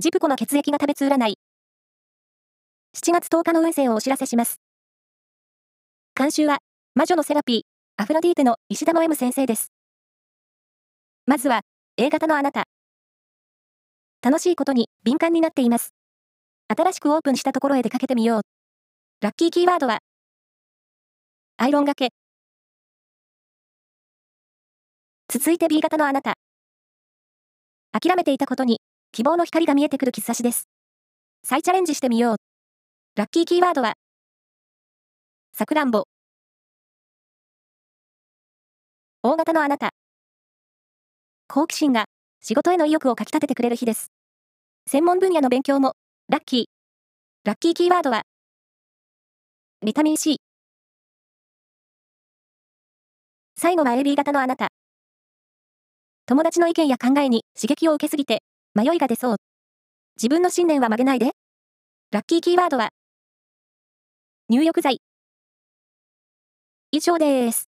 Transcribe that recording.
ジプコの血液が食べつ占い。7月10日の運勢をお知らせします。監修は、魔女のセラピー、アフロディーテの石田の M 先生です。まずは、A 型のあなた。楽しいことに敏感になっています。新しくオープンしたところへ出かけてみよう。ラッキーキーワードは、アイロンがけ。続いて B 型のあなた。諦めていたことに、希望の光が見えてくる兆しです。再チャレンジしてみよう。ラッキーキーワードは、さくらんぼ。大型のあなた。好奇心が仕事への意欲をかき立ててくれる日です。専門分野の勉強もラッキー。ラッキーキーワードはビタミン C。最後は AB 型のあなた。友達の意見や考えに刺激を受けすぎて迷いが出そう。自分の信念は曲げないで。ラッキーキーワードは入浴剤。以上です。